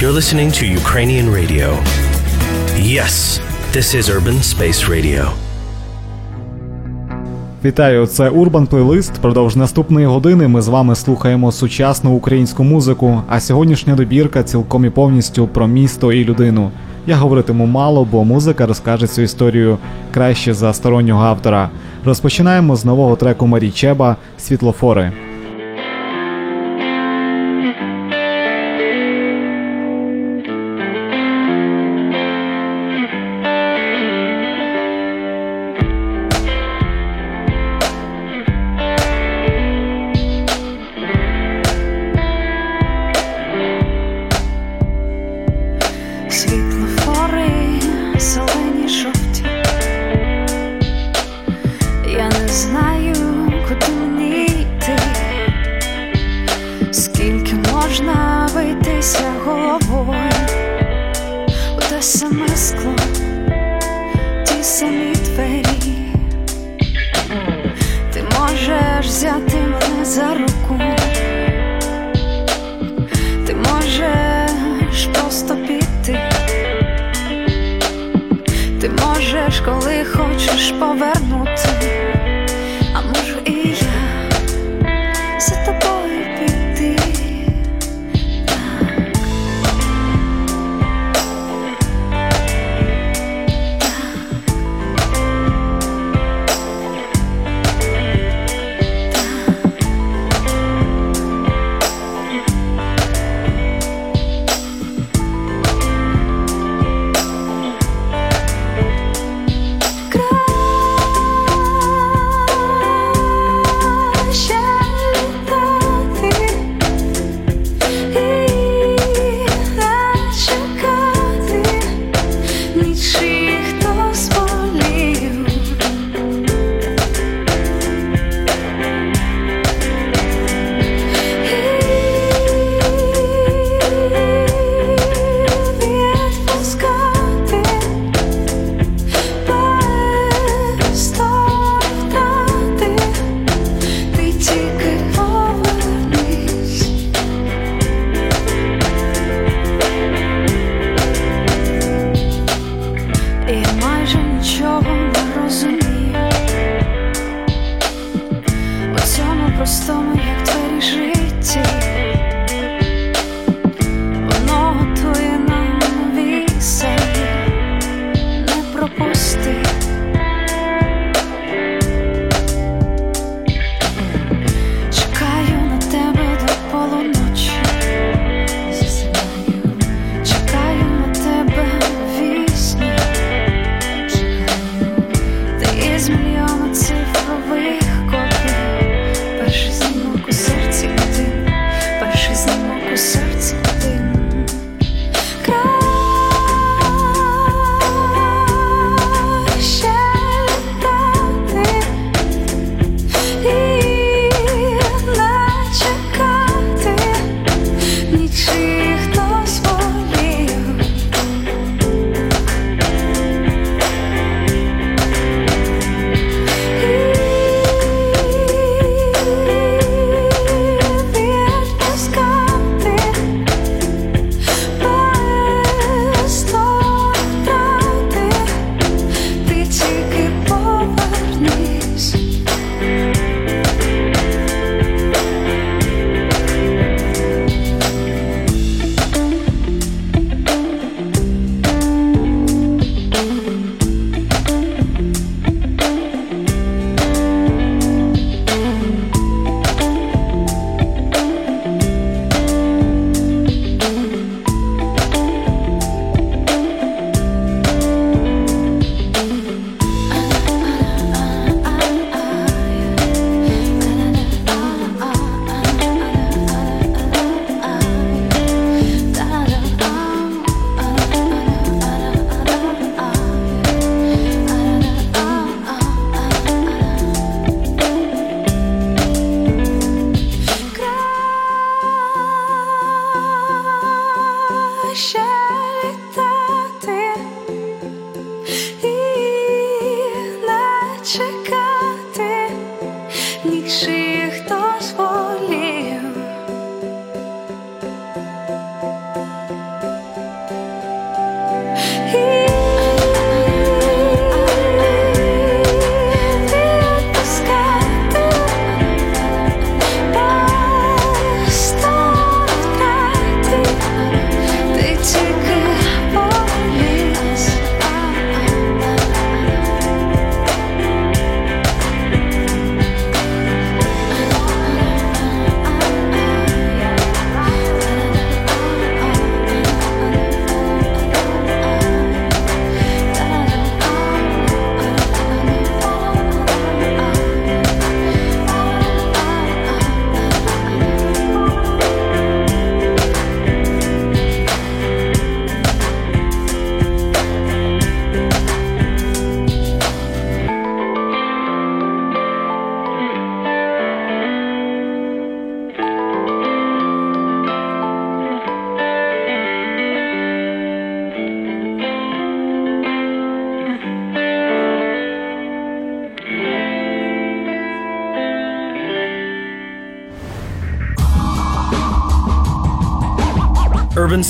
You're listening to Ukrainian radio. Yes, this is Urban Space Radio. Вітаю, це Урбан Плейлист. Продовж наступної години ми з вами слухаємо сучасну українську музику, а сьогоднішня добірка цілком і повністю про місто і людину. Я говоритиму мало, бо музика розкаже цю історію краще за стороннього автора. Розпочинаємо з нового треку Марі Чеба. Світлофори,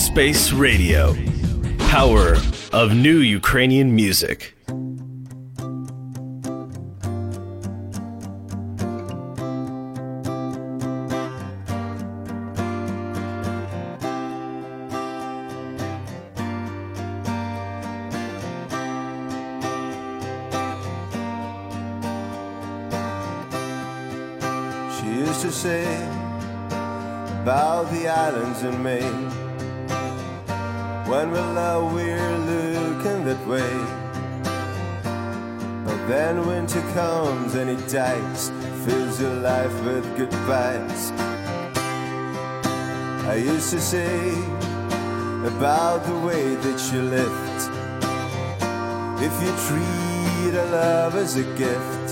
Space Radio. Power of new Ukrainian music. To say about the way that you lived. If you treat a love as a gift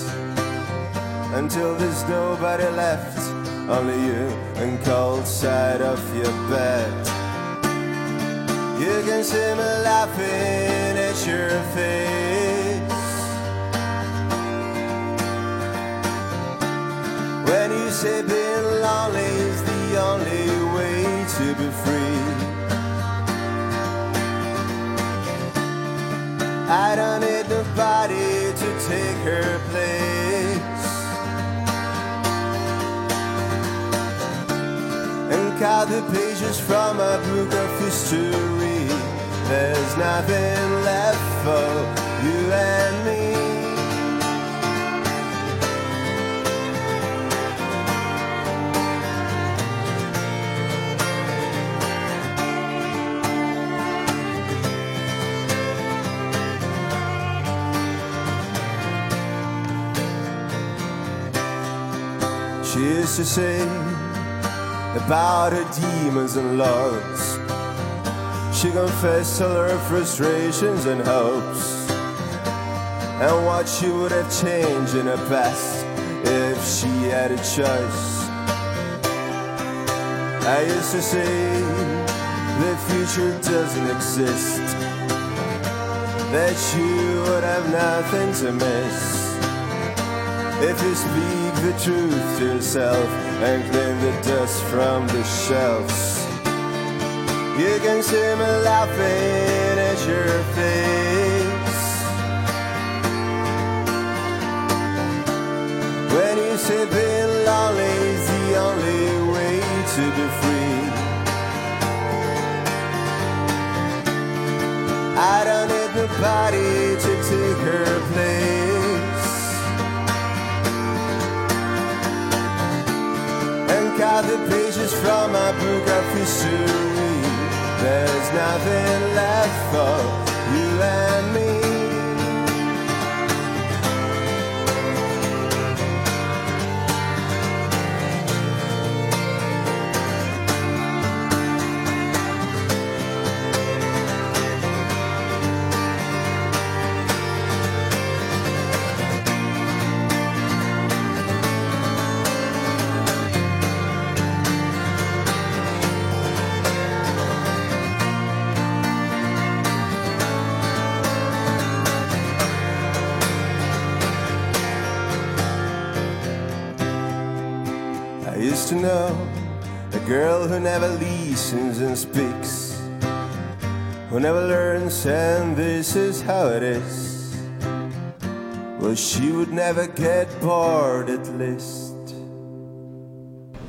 until there's nobody left, only you and cold side of your bed. You can see me laughing at your face when you say being lonely is the only way to be free. I don't need nobody to take her place. and count the pages from a book of history. There's nothing left for you and me. She used to say about her demons and loves. She confessed all her frustrations and hopes, and what she would have changed in her past if she had a choice. I used to say the future doesn't exist, that you would have nothing to miss. If you speak the truth to yourself and clean the dust from the shelves, you can see me laughing at your face. When you say being lonely is the only way to be free. I don't need nobody to take her place. The pages from my book of history. There's nothing left for you never listens and speaks, who never learns, and this is how it is. Well, she would never get bored at least.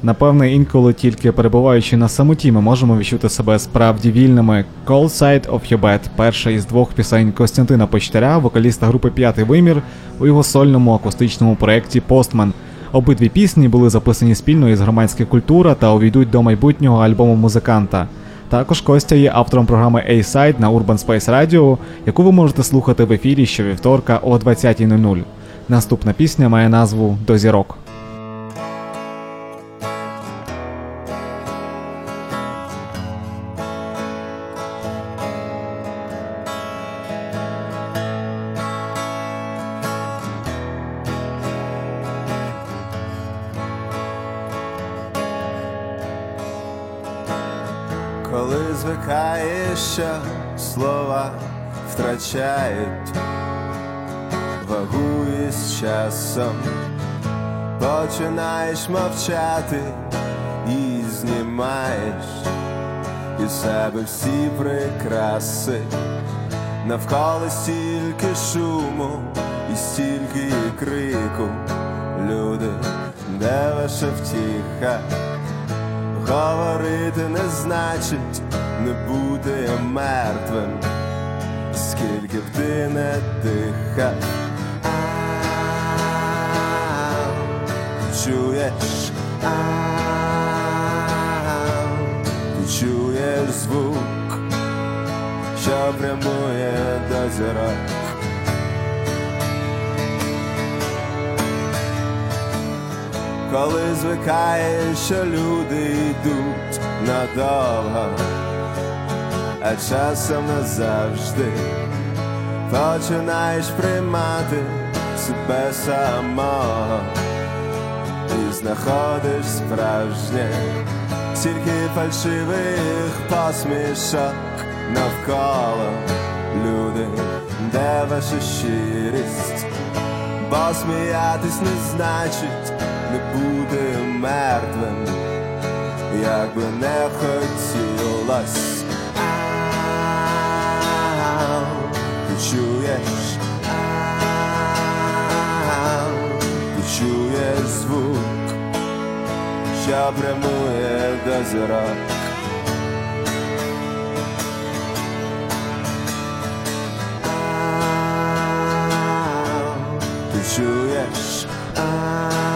Напевне, інколи тільки перебуваючи на самоті, ми можемо відчути себе справді вільними. Cold Side of Your Bed – перша із двох пісень Костянтина Почтаря, вокаліста групи П'ятий вимір у його сольному акустичному проєкті Постман. Обидві пісні були записані спільно із громадська культура та увійдуть до майбутнього альбому музиканта. Також Костя є автором програми A-Side на Urban Space Radio, яку ви можете слухати в ефірі щовівторка о 20.00. Наступна пісня має назву До зірок. Починаєш мовчати і знімаєш і себе всі прикраси, навколо стільки шуму і стільки крику, люди, де ваша втіха? Говорити не значить не бути мертвим, скільки б ти не дихав. Чуєш, ти чуєш звук, що прямує до зірок. Коли звикаєш, що люди йдуть надовго, а часом назавжди починаєш приймати себе самого знаходиш справжнє, тільки фальшивих посмішок навколо люди, де ваша щирість, бо сміятись не значить не бути мертвим, як би не хотілось. Ти чуєш, ти чуєш звук, що прямує до зірок. Ау, Ти чуєш, Ау,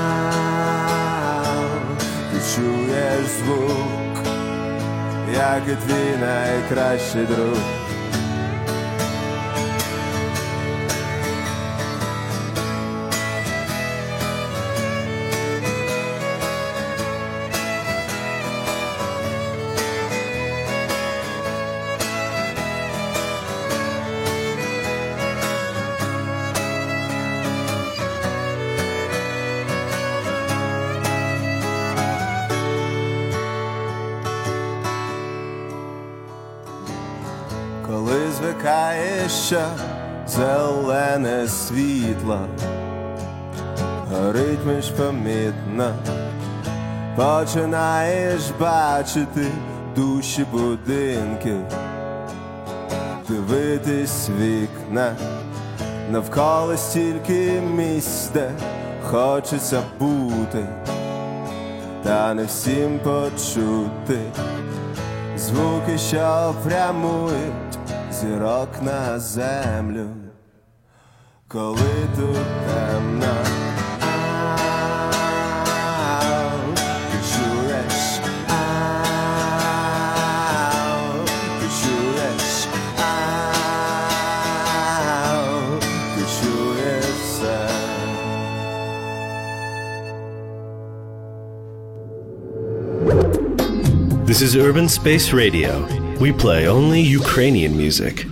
ти чуєш звук, як і твій найкращий друг. Що зелене світло. Горить міжпомітно, починаєш бачити душі будинків, дивитись вікна, навколо стільки місць, хочеться бути, та не всім почути. Звуки, що прямують зірок на землю, коли тут темно. Ау, Ти чуєш, Ау, ти чуєш, Ау, ти чуєш все. This is Urban Space Radio. We play only Ukrainian music.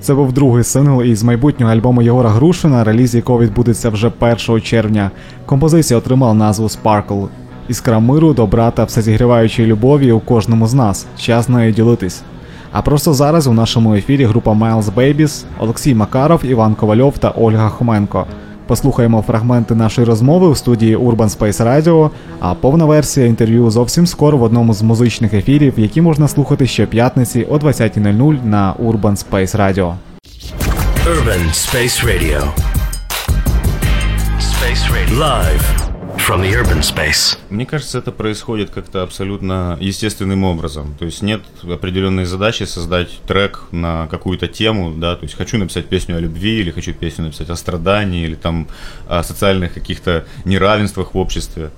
Це був другий сингл із майбутнього альбому Єгора Грушина, реліз якого відбудеться вже 1 червня. Композиція отримала назву Sparkle. Іскра миру, добра та всезігріваючої любові у кожному з нас. Час нею ділитись. А просто зараз у нашому ефірі група Miles Babies, Олексій Макаров, Іван Ковальов та Ольга Хоменко. Послухаємо фрагменти нашої розмови у студії Urban Space Radio, а повна версія інтерв'ю зовсім скоро в одному з музичних ефірів, які можна слухати ще п'ятниці о 20.00 на Urban Space Radio. Urban Space Radio. Space Radio. Live from the urban space. Мне кажется, это происходит как-то абсолютно естественным образом. То есть нет определенной задачи создать трек на какую-то тему, да, то есть хочу написать песню о любви, или хочу песню написать о страдании, или там о социальных каких-то неравенствах в обществе.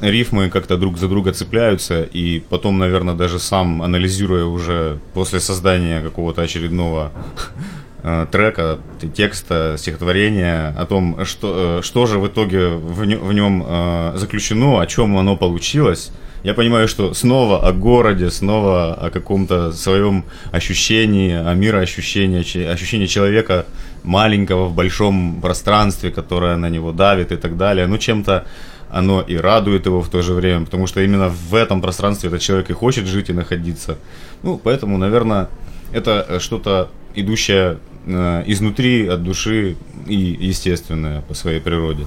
Рифмы как-то друг за друга цепляются, и потом, наверное, даже сам, анализируя уже после создания какого-то очередного трека, текста, стихотворения о том, что, э, что же в итоге в нем, в нем э, заключено, о чем оно получилось. Я понимаю, что снова о городе, снова о каком-то своем ощущении, о мироощущении, ощущении человека маленького в большом пространстве, которое на него давит и так далее. Ну, чем-то оно и радует его в то же время, потому что именно в этом пространстве этот человек и хочет жить и находиться. Ну, поэтому, наверное, это э, что-то идущее э, изнутри, от души и естественное по своей природе.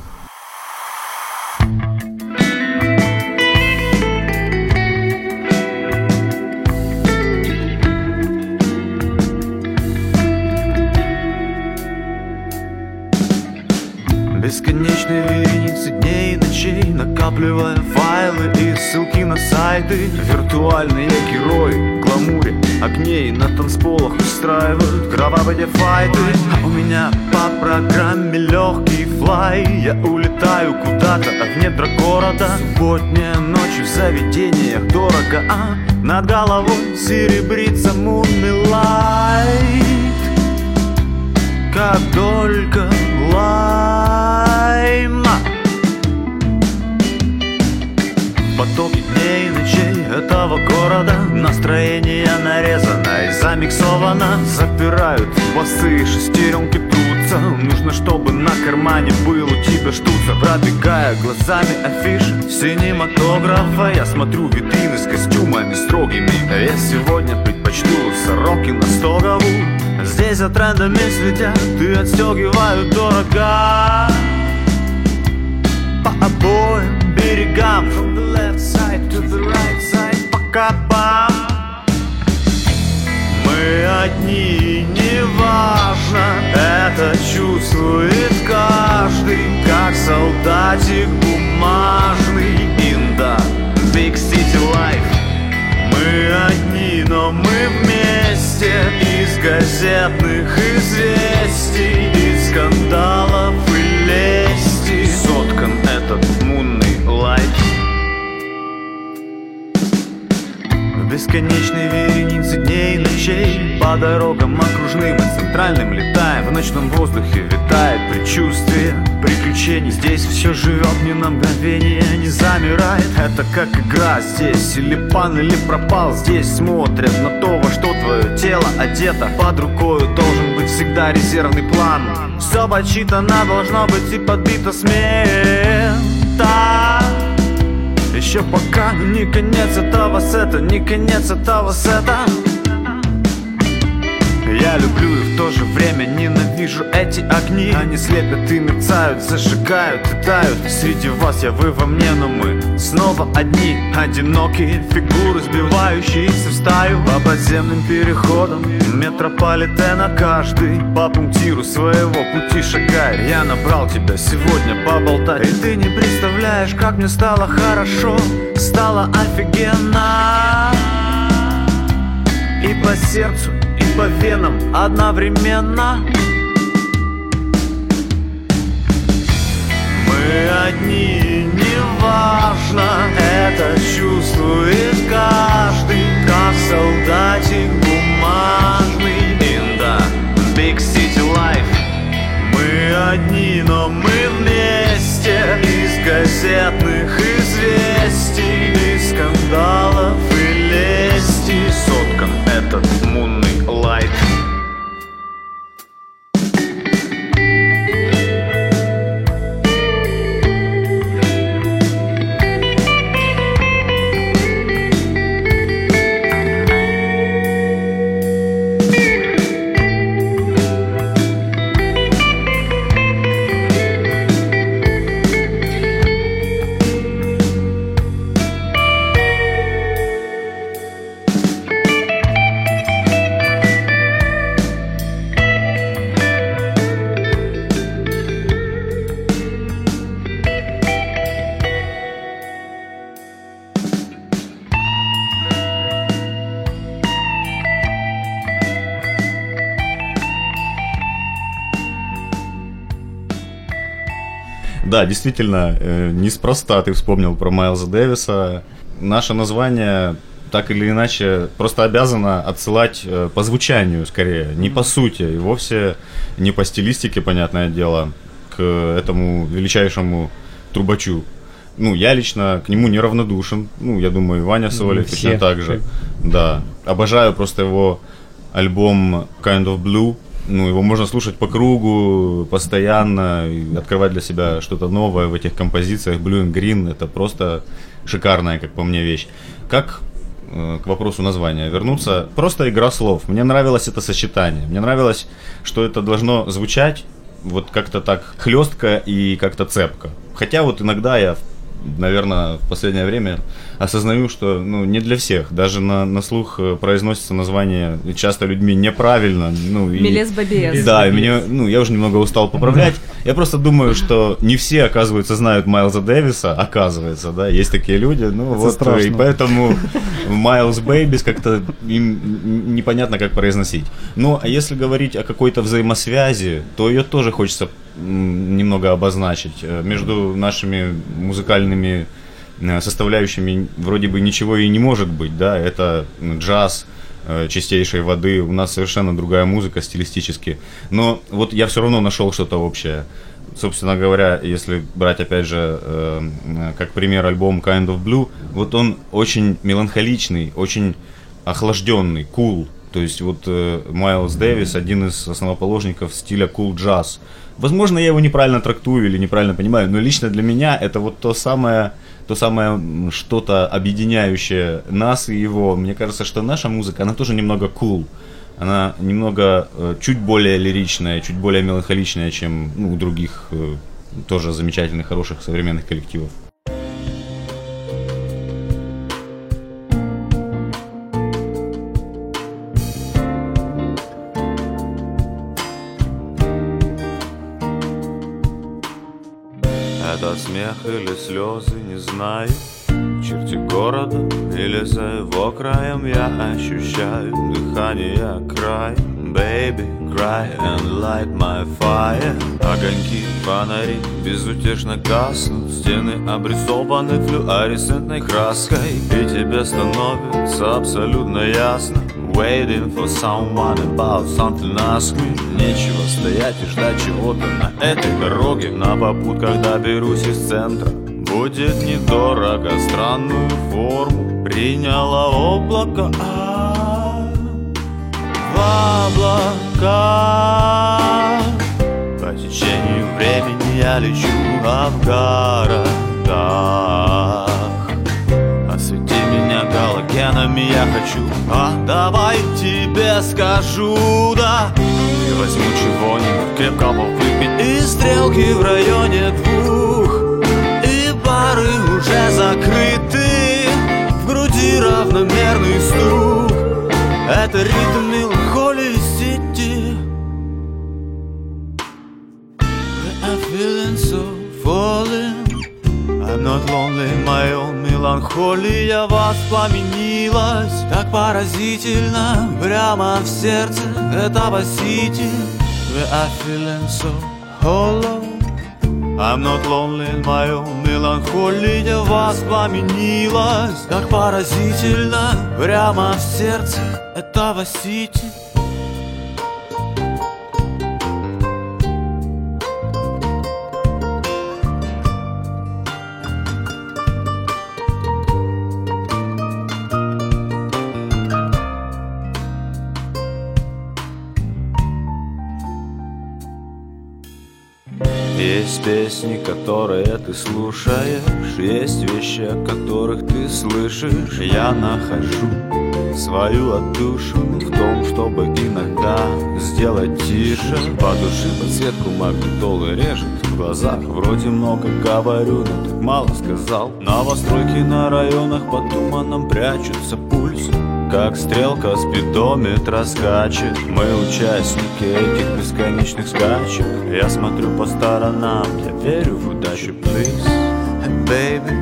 Бесконечные вереницы дней и ночей Накапливая файлы и ссылки на сайты Виртуальные герои, в гламуре огней На танцполах устраивают кровавые файты. А у меня по программе легкий флай. Я улетаю куда-то в недра города. Субботняя ночь в заведениях дорого А над головой серебрится moonlight. Как только лайма этого города. Настроение нарезано и замиксовано. Запирают басы, шестеренки трутся. Нужно, чтобы на кармане был у тебя штуца. Пробегая глазами афиши синематографа Я смотрю витрины с костюмами строгими. Я сегодня предпочту сороки на стогову. Здесь за трендами следят и отстегивают дорого. По обоим берегам From the left side to the right side По капам Мы одни, неважно Это чувствует каждый Как солдатик бумажный the big city life. Мы одни, но мы вместе Из газетных известий Из скандалов и лести. Соткан этот мунный лайт В бесконечной веренице дней и ночей. По дорогам окружным и центральным летаем В ночном воздухе витает предчувствие приключений. Здесь все живет не на мгновение, не замирает. Это как игра здесь, или пан, или пропал. Здесь смотрят на то, во что твое тело одето. Под рукой должен быть всегда резервный план. Все подсчитано, должно быть и подбито с места еще пока не конец этого сета, не конец этого сета я люблю и в то же время ненавижу эти огни. Они слепят и мерцают, зажигают и тают. Среди вас я вы во мне, но мы снова одни. Одинокие фигуры, сбивающиеся в стаю. По подземным переходам метрополитена Каждый по пунктиру своего пути шагает. Я набрал тебя сегодня поболтать. И ты не представляешь, как мне стало хорошо. Стало офигенно. И по сердцу, по венам одновременно. Мы одни, неважно Это чувствует каждый. Как солдатик бумажный. The big city life. Мы одни, но мы вместе. Из газетных известий Из скандалов и лести. Соткан этот Да, действительно, э, неспроста ты вспомнил про Майлза Дэвиса. Наше название так или иначе просто обязано отсылать э, по звучанию скорее, не по сути, и вовсе не по стилистике, понятное дело, к этому величайшему трубачу. Ну, я лично к нему неравнодушен. Ну, я думаю, и Ваня все. точно так же. Да. Обожаю просто его альбом Kind of Blue. Ну, его можно слушать по кругу, постоянно, открывать для себя что-то новое в этих композициях. Blue and Green это просто шикарная, как по мне, вещь. Как э, к вопросу названия вернуться, просто игра слов. Мне нравилось это сочетание. Мне нравилось, что это должно звучать вот как-то так хлестко и как-то цепко. Хотя вот иногда я, наверное, в последнее время осознаю, что ну, не для всех. Даже на, на слух э, произносится название часто людьми неправильно. Ну, и- Мелес Бабиес. Да, и мне, ну, я уже немного устал поправлять. Я просто думаю, что не все, оказывается, знают Майлза Дэвиса, оказывается, да, есть такие люди, ну вот, страшно. и поэтому Майлз Бэйбис как-то им непонятно, как произносить. Ну, а если говорить о какой-то взаимосвязи, то ее тоже хочется немного обозначить. Э, Между нашими музыкальными э, составляющими вроде бы ничего и не может быть, да, это джаз, э, чистейшей воды, у нас совершенно другая музыка стилистически. Но вот я все равно нашел что-то общее. Собственно говоря, если брать опять же как пример альбом Kind of Blue, вот он очень меланхоличный, очень охлажденный, cool. То есть вот Майлз Дэвис один из основоположников стиля cool джаз. Возможно, я его неправильно трактую или неправильно понимаю, но лично для меня это вот то самое, то самое что-то объединяющее нас и его. Мне кажется, что наша музыка, она тоже немного cool. Она немного э, чуть более лиричная, чуть более меланхоличная, чем ну, у других э, тоже замечательных, хороших современных коллективов. Или слезы, не знаю В черте города или за его краем. Я ощущаю дыхание края Baby, cry and light my fire. Огоньки, фонари безутешно гаснут. Стены обрисованы флюоресцентной краской. И тебе становится абсолютно ясно Waiting for someone about something ask me. Нечего стоять и ждать чего-то на этой дороге. На попутках доберусь из центра. Будет недорого. Странную форму Приняло облако. А, в облака. По течению времени я лечу, в меня галогенами я хочу. А давай тебе скажу, да. И возьму чего-нибудь крепкого выпить. И стрелки в районе двух. И бары уже закрыты. В груди равномерный стук. Это ритм меланхолии сети. I'm feeling so falling. I'm not lonely, my own меланхолия воспламенилась Так поразительно, прямо в сердце этого сити We are feeling so hollow I'm not lonely, my own меланхолия воспламенилась Так поразительно, прямо в сердце этого сити Есть песни, которые ты слушаешь Есть вещи, о которых ты слышишь. Я нахожу свою отдушину В том, чтобы иногда сделать тише. По душе подсветку магнитолы режет В глазах вроде много говорю, но так мало сказал. Новостройки на районах под туманом прячутся пульсы как стрелка спидометра скачет Мы участники этих бесконечных скачек. Я смотрю по сторонам, я верю в удачу, please Hey baby,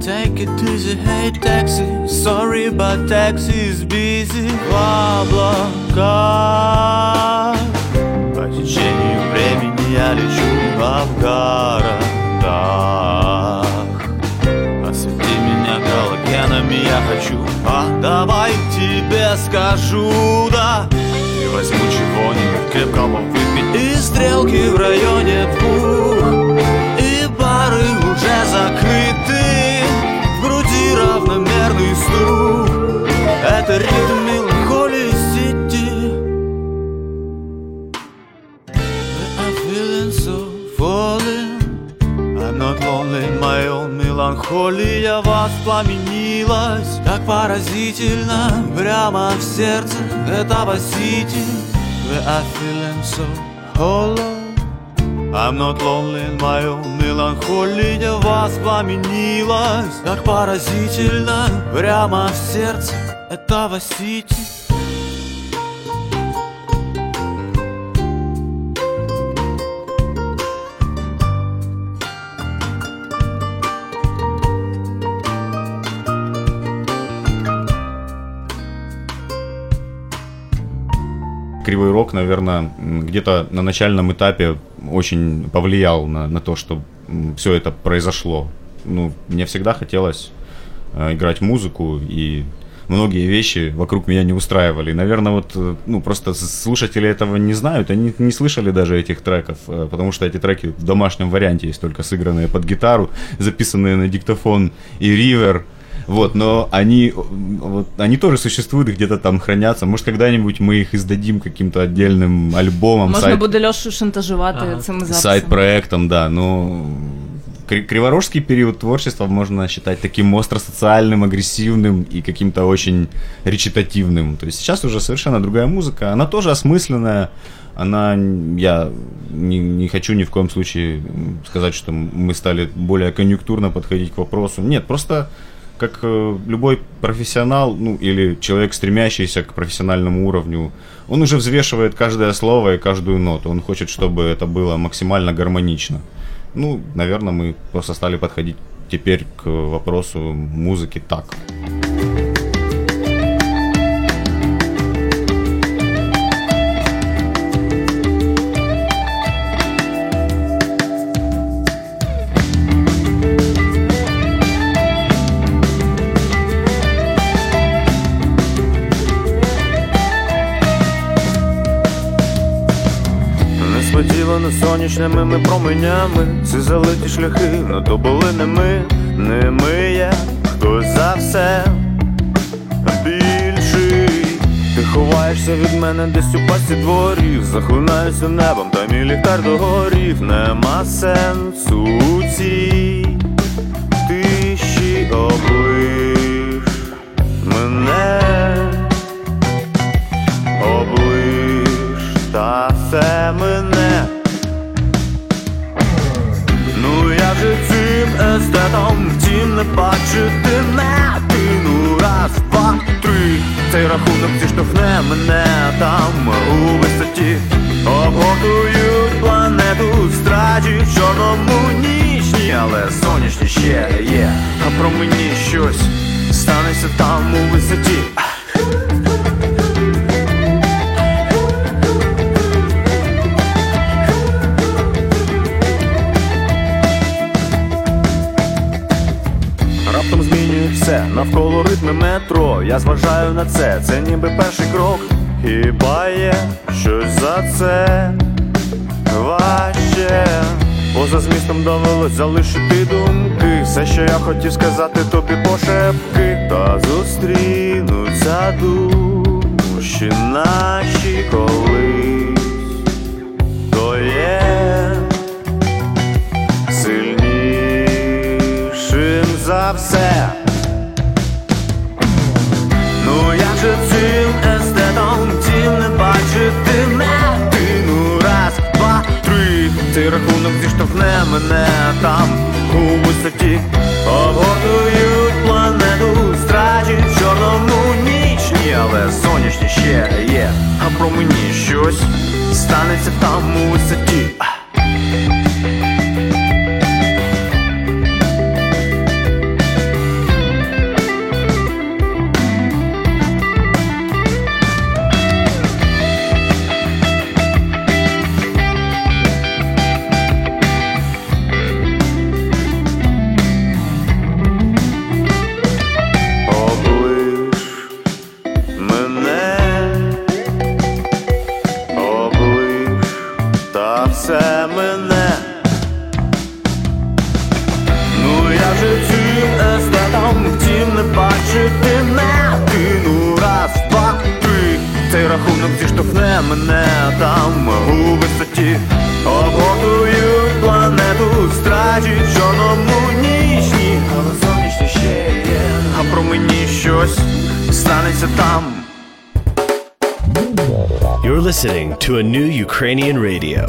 take it easy, hey taxi. Sorry, but taxi is busy. В облаках По течению времени я лечу в городах Освети меня галогенами, я хочу А давай тебе скажу, да. И возьму чего-нибудь крепкого выпить И стрелки в районе прямо в сердце этого сити. We are feeling so hollow. I'm not lonely, own меланхолия воспламенилась Так поразительно, прямо в сердце этого сити Кривой Рок, наверное, где-то на начальном этапе очень повлиял на, на то, что все это произошло. Ну, мне всегда хотелось э, играть музыку, и многие вещи вокруг меня не устраивали. Наверное, вот, э, ну, просто слушатели этого не знают, они не слышали даже этих треков, э, потому что эти треки в домашнем варианте есть только сыгранные под гитару, записанные на диктофон и ривер. Вот, но они, вот, они тоже существуют, где-то там хранятся. Может, когда-нибудь мы их издадим каким-то отдельным альбомом, Можна сайт- буде Льошу шантажувати Ага. цими записами. сайт-проектом, да. Ну, Кри- Криворожский период творчества можно считать таким остро-социальным, агрессивным и каким-то очень речитативным. То есть сейчас уже совершенно другая музыка. Она тоже осмысленная. Она, я не, не хочу ни в коем случае сказать, что мы стали более конъюнктурно подходить к вопросу. Нет, просто как э, любой профессионал, ну или человек, стремящийся к профессиональному уровню, он уже взвешивает каждое слово и каждую ноту. Он хочет, чтобы это было максимально гармонично. Ну, наверное, мы просто стали подходить теперь к вопросу музыки так. Сонячними променями. Ці залиті шляхи, но то були не ми, не ми є хтось за все. Більший. Ти ховаєшся від мене десь у пасі дворів. Захлинаюся небом, та мій ліхтар догорів Нема сенсу у цій тиші облиш. Мене облиш та все бачити не раз, два, три. Цей рахунок зіштовхне мене там у висоті. Обгортують планету стражі в чорному нічні, але сонячні ще є. А про мені щось станеться там у висоті. Навколо ритми метро. Я зважаю на це, це ніби перший крок. Хіба є щось за це важче? Поза змістом довелось залишити думки. Все, що я хотів сказати, тобі пошепки. Та зустрінуться душі наші колись. То є сильнішим за все. Же цим естетом тім не бачити не ти Ну раз, два, три Цей рахунок зіштовхне мене там у висоті Обгортують планету стражі в чорному нічні, але сонячні ще є. А про мені щось станеться там у висоті. listening to a new Ukrainian radio,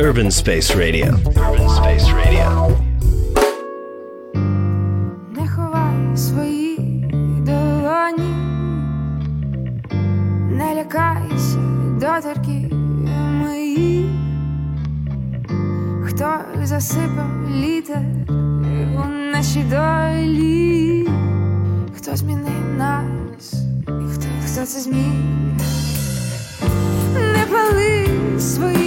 Urban Space Radio. Urban Space Radio. Не ховай свої долоні, не лякайся доторків мої, хто засипав літа у нашій долі, хто змінив нас, і хто, хто це змінив. свої.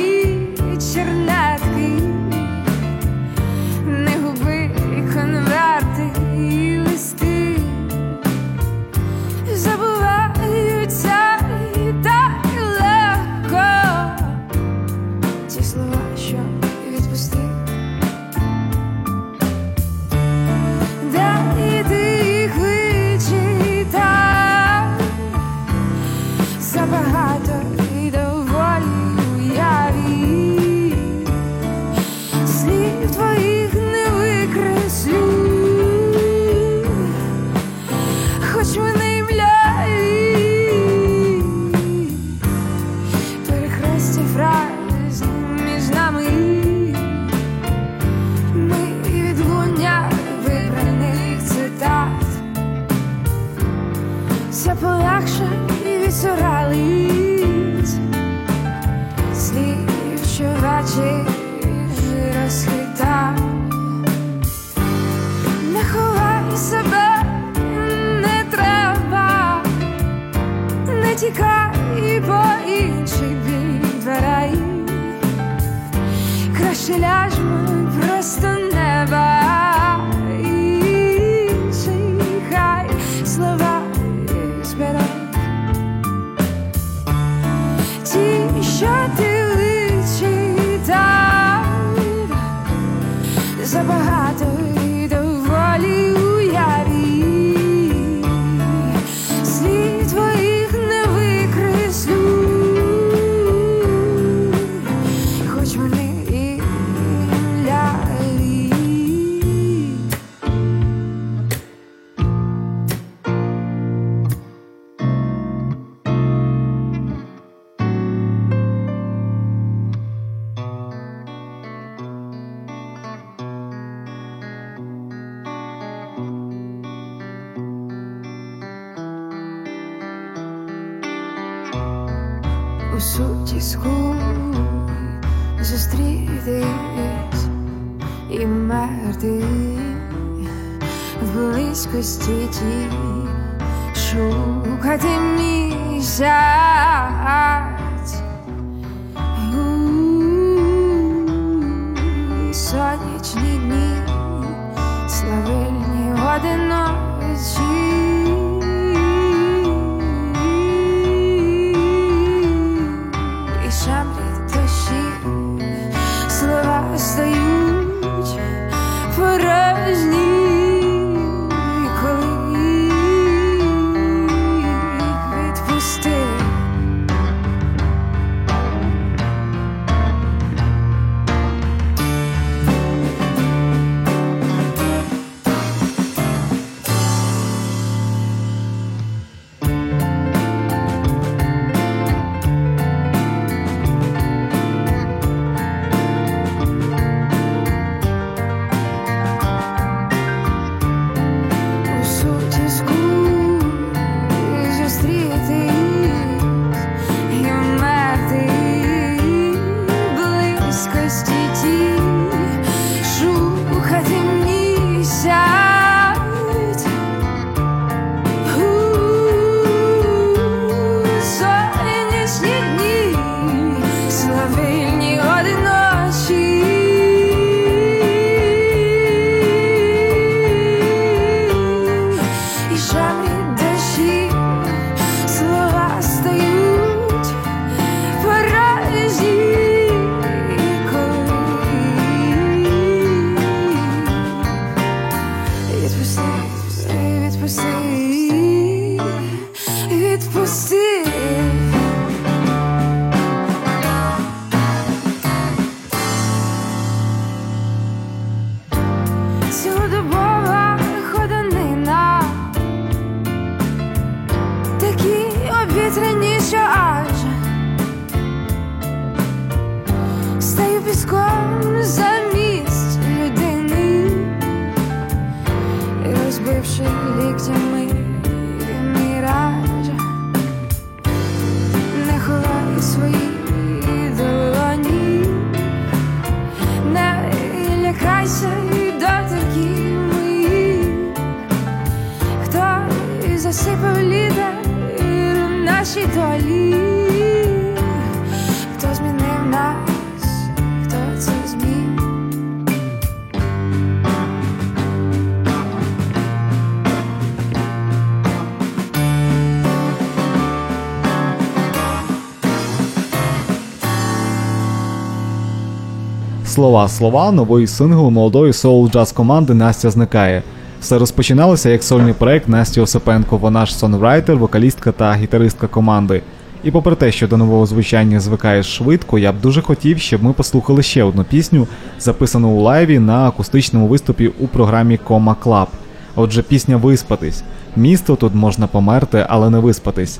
Слова слова, новий сингл молодої соул джаз команди Настя зникає. Все розпочиналося як сольний проект Насті Осипенко. Вона ж songwriter, вокалістка та гітаристка команди. І попри те, що до нового звучання звикаєш швидко, я б дуже хотів, щоб ми послухали ще одну пісню, записану у лайві на акустичному виступі у програмі Кома Клаб. Отже, пісня Виспатись. Місто тут можна померти, але не виспатись.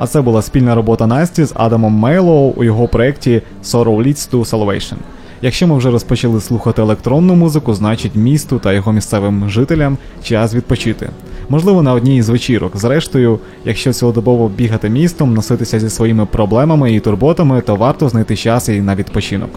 А це була спільна робота Насті з Адамом Мейлоу у його проєкті Sorrow Leads to Salvation. Якщо ми вже розпочали слухати електронну музику, значить місту та його місцевим жителям час відпочити. Можливо, на одній із вечірок. Зрештою, якщо цілодобово бігати містом, носитися зі своїми проблемами і турботами, то варто знайти час і на відпочинок.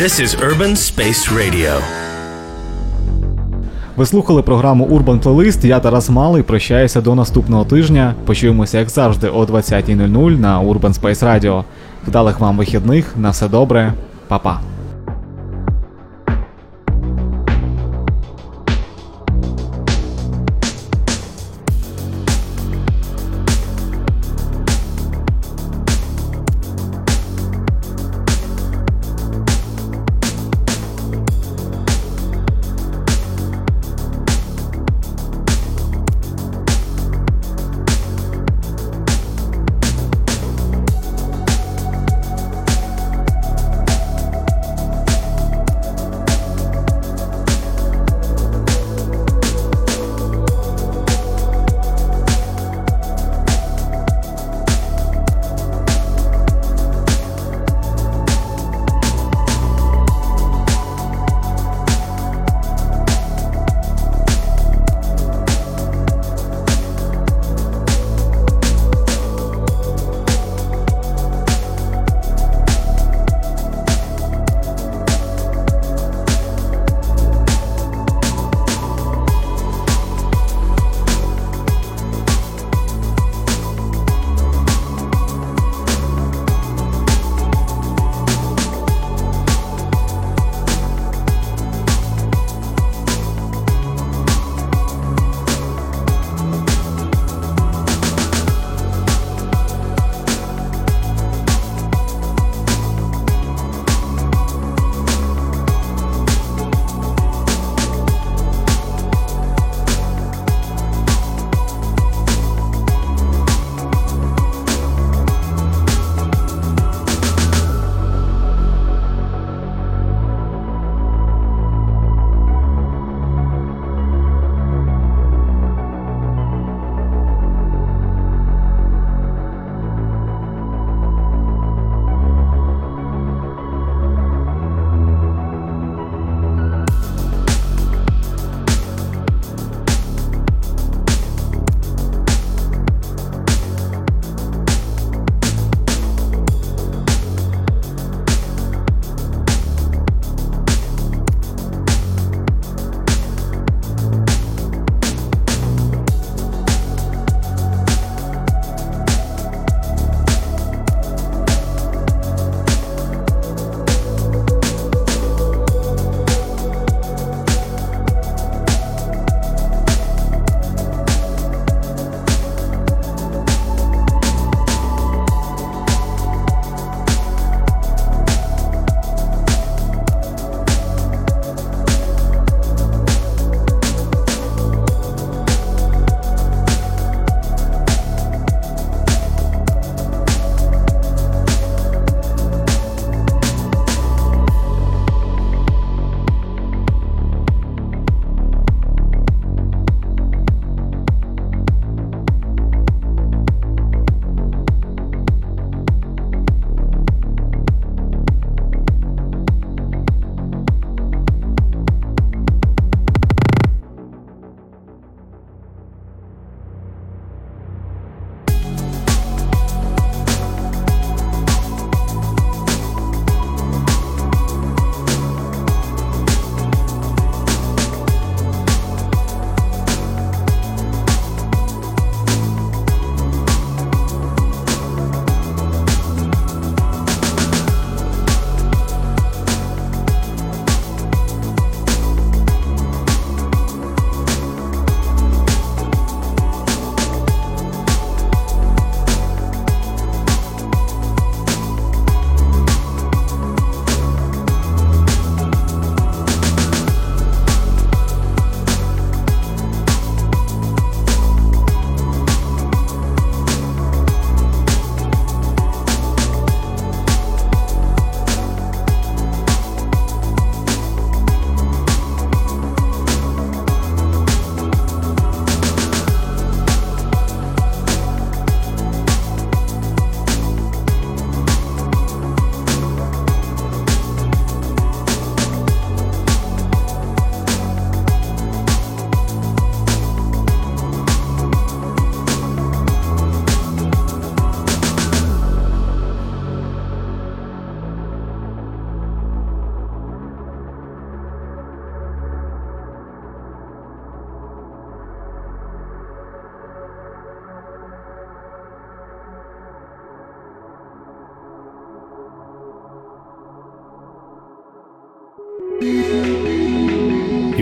This is Urban Space Radio. Ви слухали програму Urban Playlist. Я Тарас Малий. Прощаюся до наступного тижня. Почуємося, як завжди, о 20.00 на Urban Space Radio. Вдалих вам вихідних. На все добре, Па-па.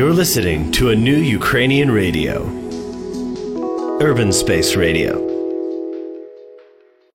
You're listening to a new Ukrainian radio, Urban Space Radio.